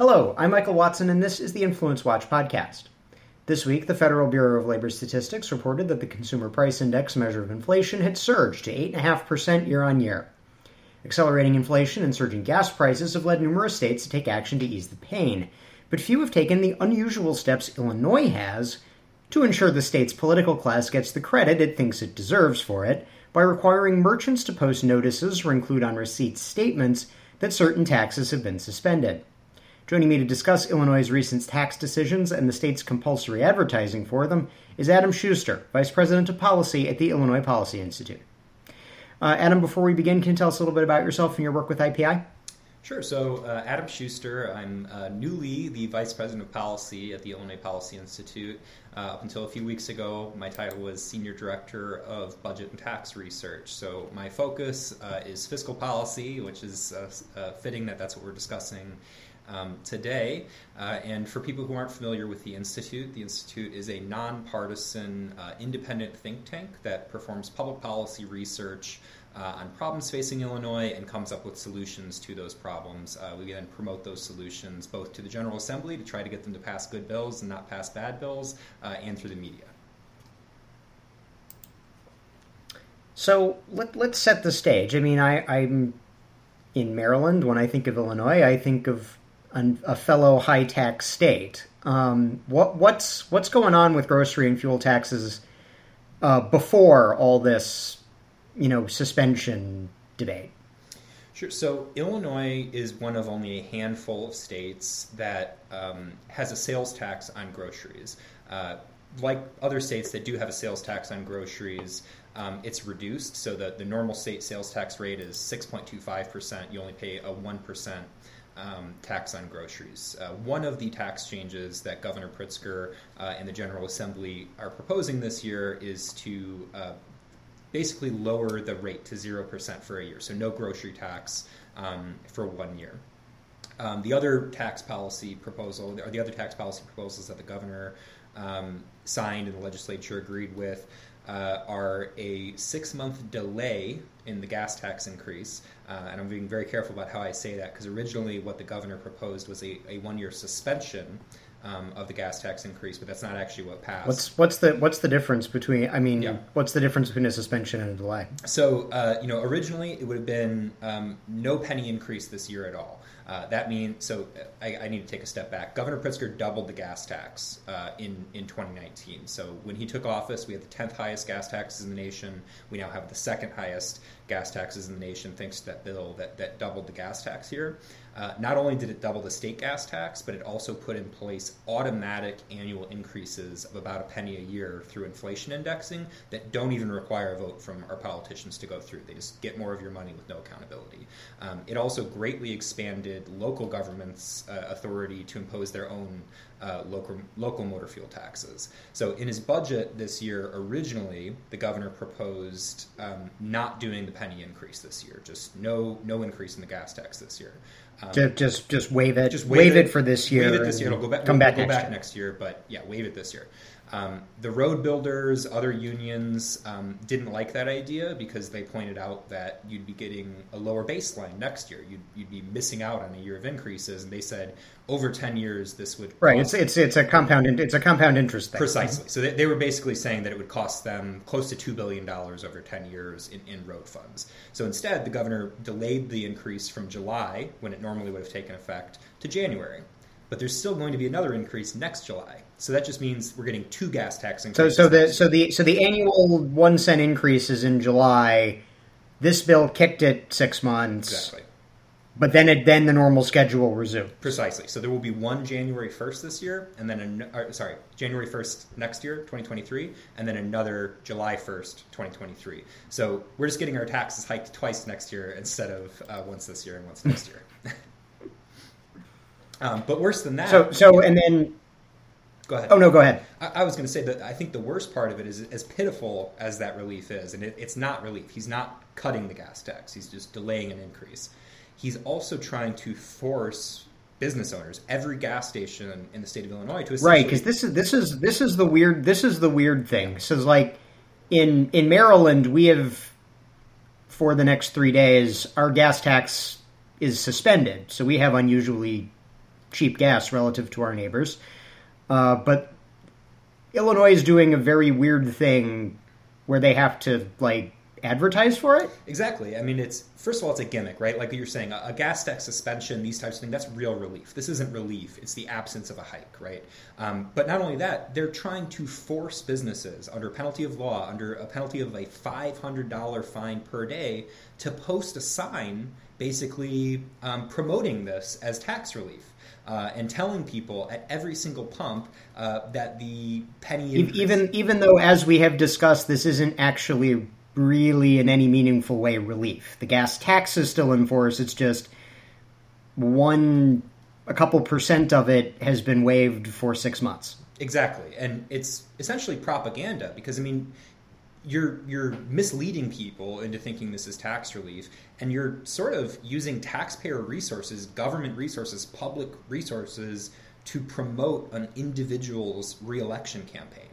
Hello, I'm Michael Watson, and this is the Influence Watch podcast. This week, the Federal Bureau of Labor Statistics reported that the Consumer Price Index measure of inflation had surged to 8.5% year on year. Accelerating inflation and surging gas prices have led numerous states to take action to ease the pain, but few have taken the unusual steps Illinois has to ensure the state's political class gets the credit it thinks it deserves for it by requiring merchants to post notices or include on receipts statements that certain taxes have been suspended. Joining me to discuss Illinois' recent tax decisions and the state's compulsory advertising for them is Adam Schuster, Vice President of Policy at the Illinois Policy Institute. Uh, Adam, before we begin, can you tell us a little bit about yourself and your work with IPI? Sure. So, uh, Adam Schuster, I'm uh, newly the Vice President of Policy at the Illinois Policy Institute. Uh, up until a few weeks ago, my title was Senior Director of Budget and Tax Research. So, my focus uh, is fiscal policy, which is uh, uh, fitting that that's what we're discussing um, today. Uh, and for people who aren't familiar with the Institute, the Institute is a nonpartisan, uh, independent think tank that performs public policy research uh, on problems facing Illinois and comes up with solutions to those problems. Uh, we then promote those solutions both to the General Assembly to try to get them to pass good bills and not pass bad bills, uh, and through the media. So let, let's set the stage. I mean, I, I'm in Maryland. When I think of Illinois, I think of a fellow high tax state. Um, what what's what's going on with grocery and fuel taxes uh, before all this, you know, suspension debate? Sure. So Illinois is one of only a handful of states that um, has a sales tax on groceries. Uh, like other states that do have a sales tax on groceries, um, it's reduced. So the, the normal state sales tax rate is 6.25%. You only pay a 1% um, tax on groceries. Uh, one of the tax changes that Governor Pritzker uh, and the General Assembly are proposing this year is to uh, basically lower the rate to 0% for a year, so no grocery tax um, for one year. Um, the other tax policy proposal, or the other tax policy proposals that the governor um, signed and the legislature agreed with, uh, are a six month delay in the gas tax increase. Uh, and I'm being very careful about how I say that because originally what the governor proposed was a, a one year suspension. Um, of the gas tax increase, but that's not actually what passed. What's what's the what's the difference between? I mean, yeah. what's the difference between a suspension and a delay? So, uh, you know, originally it would have been um, no penny increase this year at all. Uh, that means so. I, I, need to take a step back. Governor Pritzker doubled the gas tax uh, in in 2019. So when he took office, we had the 10th highest gas taxes in the nation. We now have the second highest gas taxes in the nation, thanks to that bill that that doubled the gas tax here. Uh, not only did it double the state gas tax, but it also put in place automatic annual increases of about a penny a year through inflation indexing that don't even require a vote from our politicians to go through. They just get more of your money with no accountability. Um, it also greatly expanded local governments' uh, authority to impose their own uh, local, local motor fuel taxes. So, in his budget this year, originally, the governor proposed um, not doing the penny increase this year, just no no increase in the gas tax this year. Um, just, just just waive it. Just waive, waive it, it, for this year. Waive it this year. It'll go back. Come back, go next, back year. next year. But yeah, waive it this year. Um, the road builders, other unions um, didn't like that idea because they pointed out that you'd be getting a lower baseline next year. You'd, you'd be missing out on a year of increases, and they said over ten years this would right. It's it's it's a compound it's a compound interest thing. precisely. So they, they were basically saying that it would cost them close to two billion dollars over ten years in, in road funds. So instead, the governor delayed the increase from July, when it normally would have taken effect, to January but there's still going to be another increase next July. So that just means we're getting two gas tax increases. So, so the so the so the annual one cent increase is in July. This bill kicked it six months. Exactly. But then it then the normal schedule resumes. Precisely. So there will be one January first this year, and then a, or, sorry January first next year, 2023, and then another July first, 2023. So we're just getting our taxes hiked twice next year instead of uh, once this year and once next year. Um, but worse than that. So, so and then Go ahead. Oh no, go ahead. I, I was going to say that I think the worst part of it is as pitiful as that relief is, and it, it's not relief. He's not cutting the gas tax. He's just delaying an increase. He's also trying to force business owners, every gas station in the state of Illinois, to right because this is this is this is the weird this is the weird thing. So like in in Maryland, we have for the next three days our gas tax is suspended, so we have unusually cheap gas relative to our neighbors. Uh, but Illinois is doing a very weird thing where they have to like advertise for it. Exactly. I mean, it's first of all, it's a gimmick, right? Like you're saying, a, a, gas tax suspension, these types of things, that's real relief. This isn't relief; it's the absence of a hike, right? Um, but not only that, they're trying to force businesses under penalty of law, under a penalty of a five hundred dollar fine per day, to post a sign basically um, promoting this as tax relief. Uh, and telling people at every single pump uh, that the penny increase... even even though as we have discussed this isn't actually really in any meaningful way relief. The gas tax is still in force. It's just one, a couple percent of it has been waived for six months. Exactly, and it's essentially propaganda because I mean, you're you're misleading people into thinking this is tax relief, and you're sort of using taxpayer resources, government resources, public resources to promote an individual's reelection campaign.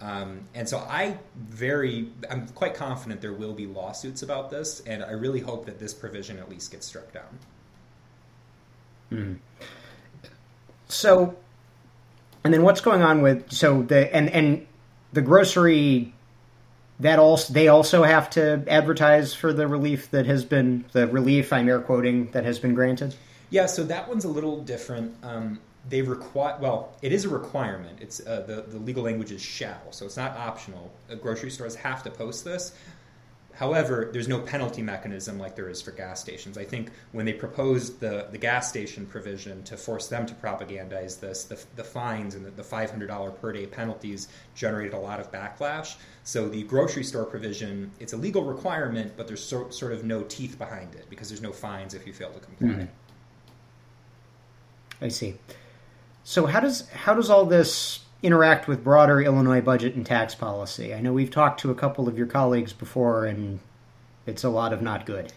Um, and so I very, I'm quite confident there will be lawsuits about this, and I really hope that this provision at least gets struck down. Mm. So, and then what's going on with so the and and the grocery that also they also have to advertise for the relief that has been the relief I'm air quoting that has been granted. Yeah, so that one's a little different. Um, they require well it is a requirement it's uh, the, the legal language is shall so it's not optional uh, grocery stores have to post this however there's no penalty mechanism like there is for gas stations. I think when they proposed the, the gas station provision to force them to propagandize this the, the fines and the, the $500 per day penalties generated a lot of backlash. So the grocery store provision it's a legal requirement but there's so, sort of no teeth behind it because there's no fines if you fail to comply. Mm-hmm. i see. So how does how does all this interact with broader Illinois budget and tax policy? I know we've talked to a couple of your colleagues before, and it's a lot of not good.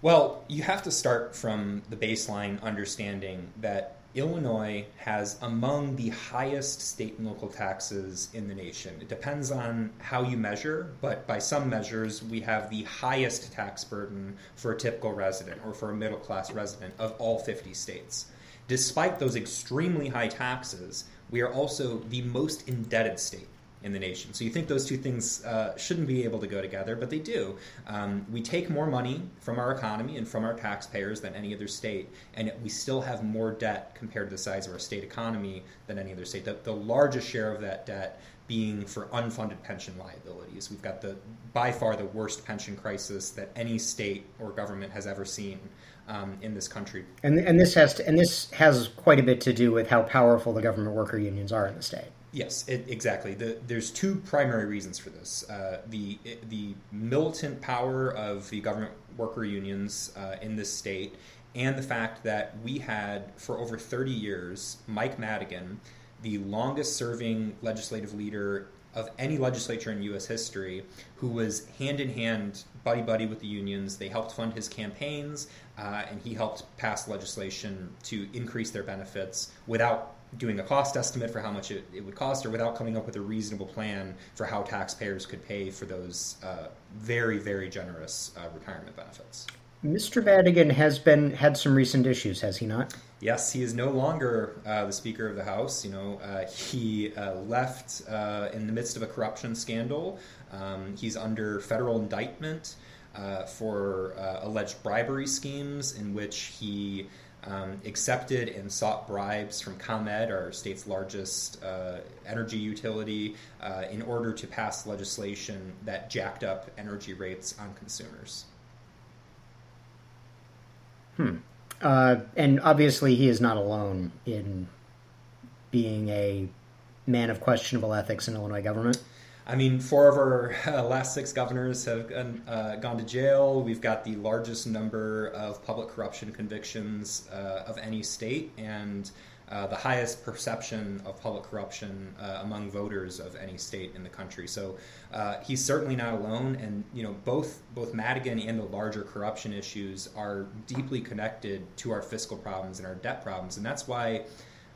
Well, you have to start from the baseline understanding that Illinois has among the highest state and local taxes in the nation. It depends on how you measure, but by some measures, we have the highest tax burden for a typical resident or for a middle class resident of all 50 states despite those extremely high taxes, we are also the most indebted state in the nation. So you think those two things uh, shouldn't be able to go together, but they do. Um, we take more money from our economy and from our taxpayers than any other state, and we still have more debt compared to the size of our state economy than any other state. The, the largest share of that debt being for unfunded pension liabilities. We've got the by far the worst pension crisis that any state or government has ever seen um, in this country. And and this has to, and this has quite a bit to do with how powerful the government worker unions are in the state. Yes, it, exactly. The, there's two primary reasons for this: uh, the the militant power of the government worker unions uh, in this state, and the fact that we had for over 30 years Mike Madigan, the longest-serving legislative leader of any legislature in U.S. history who was hand in hand, buddy buddy with the unions. They helped fund his campaigns, uh, and he helped pass legislation to increase their benefits without doing a cost estimate for how much it, it would cost or without coming up with a reasonable plan for how taxpayers could pay for those uh, very, very generous uh, retirement benefits. Mr. Madigan has been had some recent issues, has he not? Yes, he is no longer uh, the Speaker of the House. You know, uh, he uh, left uh, in the midst of a corruption scandal. Um, he's under federal indictment uh, for uh, alleged bribery schemes in which he um, accepted and sought bribes from ComEd, our state's largest energy utility, in order to pass legislation that jacked up energy rates on consumers. Hmm. Uh, and obviously, he is not alone in being a man of questionable ethics in Illinois government. I mean, four of our uh, last six governors have uh, gone to jail. We've got the largest number of public corruption convictions uh, of any state, and uh, the highest perception of public corruption uh, among voters of any state in the country. So uh, he's certainly not alone, and you know both both Madigan and the larger corruption issues are deeply connected to our fiscal problems and our debt problems, and that's why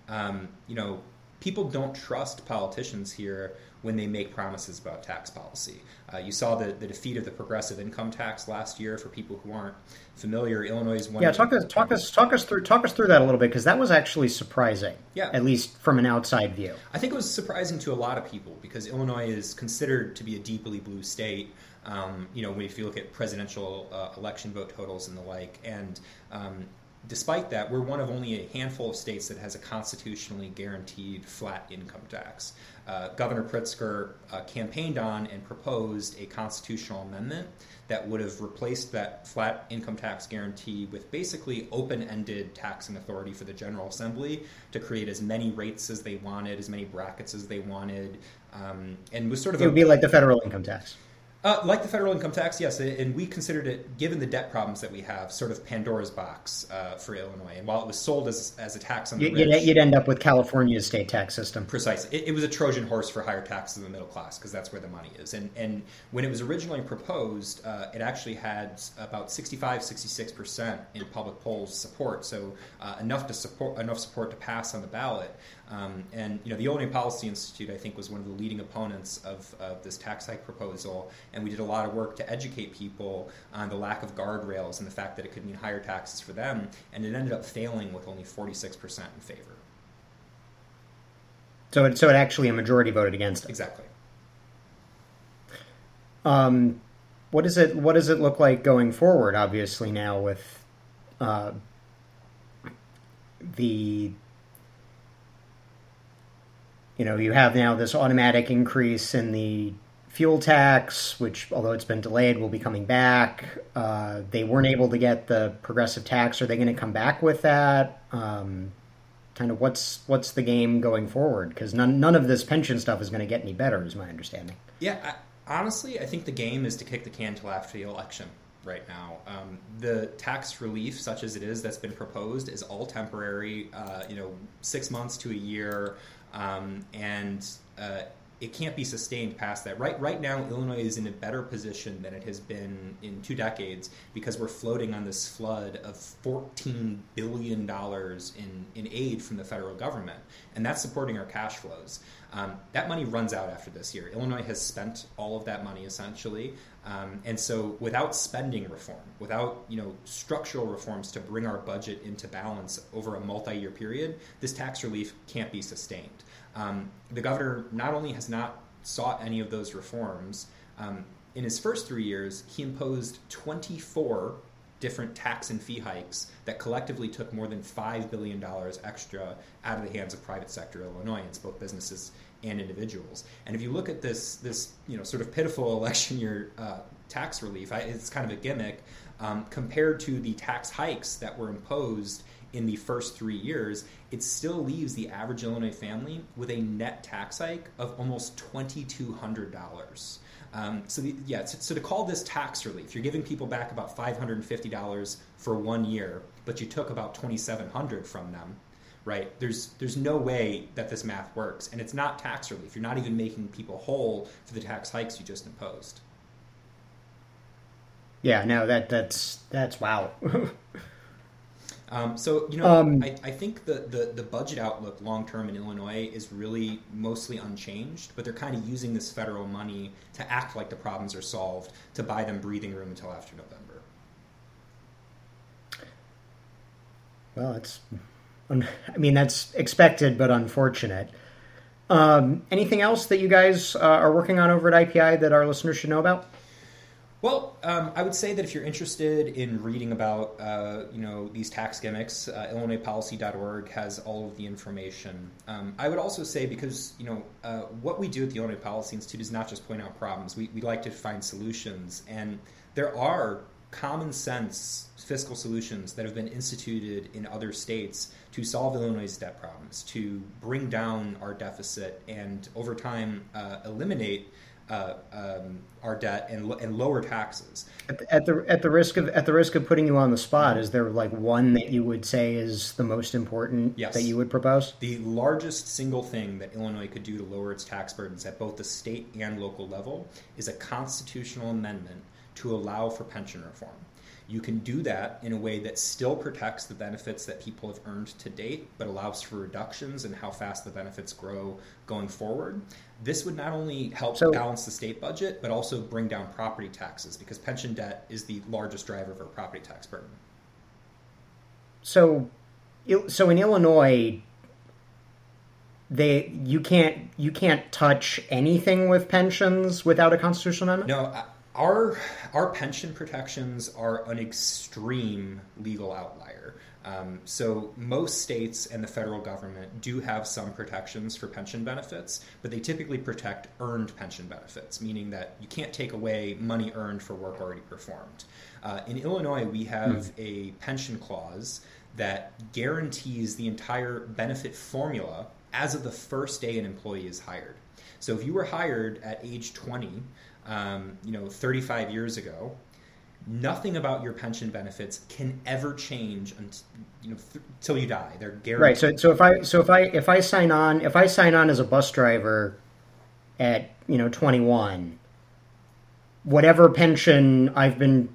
um, you know people don't trust politicians here when they make promises about tax policy. Uh, you saw the, the defeat of the progressive income tax last year. For people who aren't familiar, Illinois is one. Yeah, talk us talk us talk us through talk us through that a little bit because that was actually surprising. Yeah, at least from an outside view. I think it was surprising to a lot of people because Illinois is considered to be a deeply blue state. Um, you know, if you look at presidential uh, election vote totals and the like, and um, despite that, we're one of only a handful of states that has a constitutionally guaranteed flat income tax. Uh, Governor Pritzker uh, campaigned on and proposed a constitutional amendment that would have replaced that flat income tax guarantee with basically open ended taxing authority for the General Assembly to create as many rates as they wanted, as many brackets as they wanted, um, and was sort of. It would a, be like the federal income tax. Uh, like the federal income tax, yes, and we considered it, given the debt problems that we have, sort of Pandora's box uh, for Illinois. And while it was sold as, as a tax on the you'd, rich, you'd end up with California's state tax system. Precisely, it, it was a Trojan horse for higher taxes in the middle class because that's where the money is. And and when it was originally proposed, uh, it actually had about 65, 66 percent in public polls support, so uh, enough to support enough support to pass on the ballot. Um, and you know, the Illinois Policy Institute, I think, was one of the leading opponents of, of, this tax hike proposal, and we did a lot of work to educate people on the lack of guardrails and the fact that it could mean higher taxes for them. And it ended up failing with only 46% in favor. So, it, so it actually a majority voted against it. Exactly. Um, what does it What does it look like going forward? Obviously, now with uh, the you know, you have now this automatic increase in the fuel tax, which, although it's been delayed, will be coming back. Uh, they weren't able to get the progressive tax. Are they going to come back with that? Um, kind of what's what's the game going forward? Because none none of this pension stuff is going to get any better, is my understanding. Yeah, I, honestly, I think the game is to kick the can till after the election. Right now, um, the tax relief, such as it is, that's been proposed, is all temporary. Uh, you know, six months to a year um, and uh, it can't be sustained past that. Right, right now, Illinois is in a better position than it has been in two decades because we're floating on this flood of $14 billion in, in aid from the federal government, and that's supporting our cash flows. Um, that money runs out after this year. Illinois has spent all of that money essentially, um, and so without spending reform, without you know structural reforms to bring our budget into balance over a multi-year period, this tax relief can't be sustained. Um, the governor not only has not sought any of those reforms, um, in his first three years, he imposed 24 different tax and fee hikes that collectively took more than $5 billion extra out of the hands of private sector Illinoisans, both businesses and individuals. And if you look at this, this you know, sort of pitiful election year uh, tax relief, I, it's kind of a gimmick um, compared to the tax hikes that were imposed in the first three years, it still leaves the average Illinois family with a net tax hike of almost $2,200. Um, so, the, yeah, so, so, to call this tax relief, you're giving people back about $550 for one year, but you took about 2,700 from them, right? There's there's no way that this math works, and it's not tax relief. You're not even making people whole for the tax hikes you just imposed. Yeah, no, that that's that's wow. Um, so you know, um, I, I, think the, the, the budget outlook long term in Illinois is really mostly unchanged, but they're kind of using this federal money to act like the problems are solved to buy them breathing room until after November. Well, it's, I mean, that's expected but unfortunate. Um, anything else that you guys uh, are working on over at IPI that our listeners should know about? Well, um, I would say that if you're interested in reading about, uh, you know, these tax gimmicks, uh, IllinoisPolicy.org has all of the information. Um, I would also say because you know uh, what we do at the Illinois Policy Institute is not just point out problems. We we like to find solutions, and there are common sense fiscal solutions that have been instituted in other states to solve Illinois' debt problems, to bring down our deficit, and over time uh, eliminate uh, um, our debt and, and lower taxes. At the, at the at the risk of at the risk of putting you on the spot, is there like one that you would say is the most important Yes. that you would propose? The largest single thing that Illinois could do to lower its tax burdens at both the state and local level is a constitutional amendment to allow for pension reform. You can do that in a way that still protects the benefits that people have earned to date, but allows for reductions in how fast the benefits grow going forward. This would not only help So- balance the state budget, but also bring down property taxes because pension debt is the largest driver of our property tax burden. So, so in Illinois, they you can't you can't touch anything with pensions without a constitutional amendment. No, our our pension protections are an extreme legal outlier. Um, so most states and the federal government do have some protections for pension benefits, but they typically protect earned pension benefits, meaning that you can't take away money earned for work already performed. Uh, in Illinois, we have a pension clause that guarantees the entire benefit formula as of the first day an employee is hired. So if you were hired at age 20, um, you know, 35 years ago, nothing about your pension benefits can ever change until you know th- till you die. They're guaranteed. Right. So, so if I so if I if I sign on if I sign on as a bus driver at you know 21, whatever pension I've been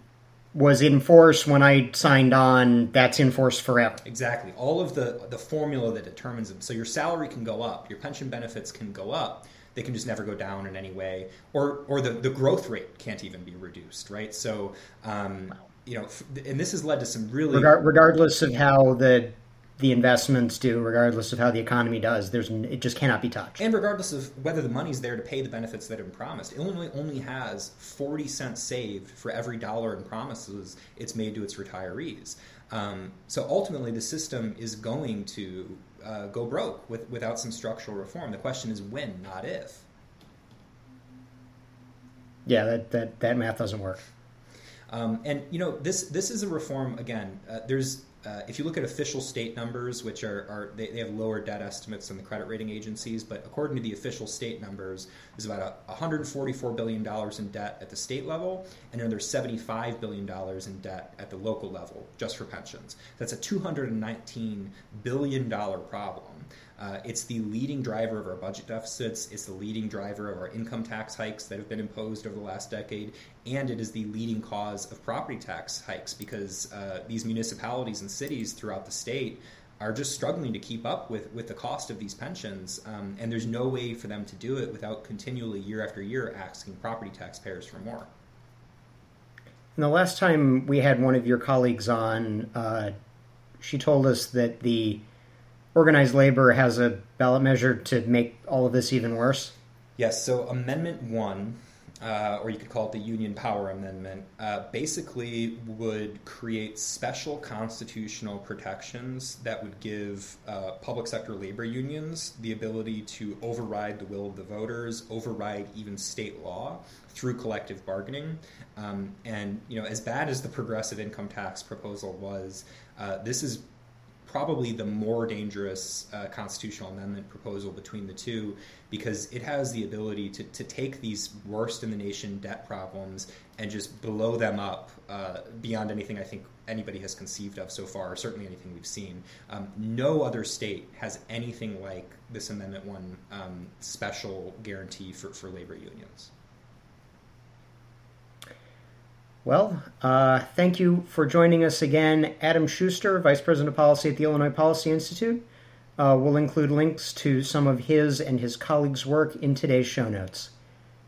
was in force when I signed on, that's in force forever. Exactly. All of the the formula that determines them. So your salary can go up, your pension benefits can go up. They can just never go down in any way, or or the, the growth rate can't even be reduced, right? So, um, you know, f- and this has led to some really Regar- regardless of how the the investments do, regardless of how the economy does, there's it just cannot be touched. And regardless of whether the money's there to pay the benefits that have been promised, Illinois only has 40 cents saved for every dollar in promises it's made to its retirees. Um, so ultimately, the system is going to uh, go broke with, without some structural reform. The question is when, not if. Yeah, that that that math doesn't work. Um, and you know this this is a reform again. Uh, there's uh, if you look at official state numbers, which are, are they, they have lower debt estimates than the credit rating agencies, but according to the official state numbers, there's about 144 billion dollars in debt at the state level, and another 75 billion dollars in debt at the local level just for pensions. That's a 219 billion dollar problem. Uh, it's the leading driver of our budget deficits. It's the leading driver of our income tax hikes that have been imposed over the last decade, and it is the leading cause of property tax hikes because uh, these municipalities and cities throughout the state are just struggling to keep up with, with the cost of these pensions, um, and there's no way for them to do it without continually, year after year, asking property taxpayers for more. And the last time we had one of your colleagues on, uh, she told us that the organized labor has a ballot measure to make all of this even worse. Yes, so Amendment 1, uh, or you could call it the Union Power Amendment, uh, basically would create special constitutional protections that would give uh, public sector labor unions the ability to override the will of the voters, override even state law through collective bargaining. Um, and, you know, as bad as the progressive income tax proposal was, uh, this is probably the more dangerous uh, constitutional amendment proposal between the two because it has the ability to, to take these worst in the nation debt problems and just blow them up uh, beyond anything I think anybody has conceived of so far, or certainly anything we've seen. Um, no other state has anything like this Amendment 1 um, special guarantee for, for labor unions. Well, uh, thank you for joining us again, Adam Schuster, Vice President of Policy at the Illinois Policy Institute. Uh, we'll include links to some of his and his colleagues' work in today's show notes.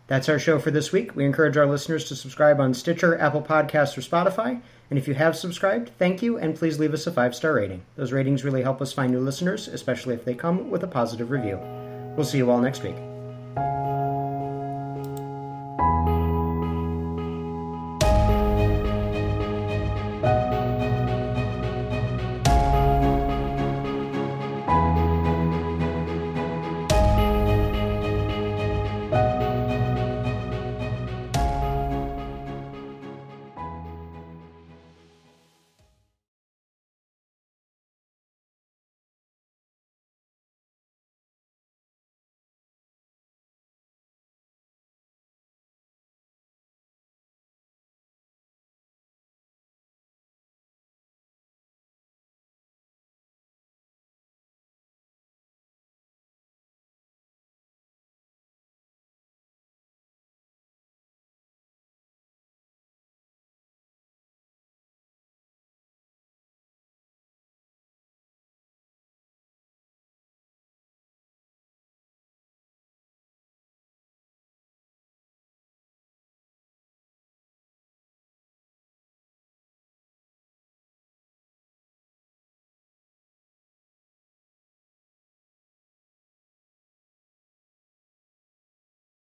That's our show for this week. We encourage our listeners to subscribe on Stitcher, Apple Podcasts, or Spotify. And if you have subscribed, thank you, and please leave us a five star rating. Those ratings really help us find new listeners, especially if they come with a positive review. We'll see you all next week.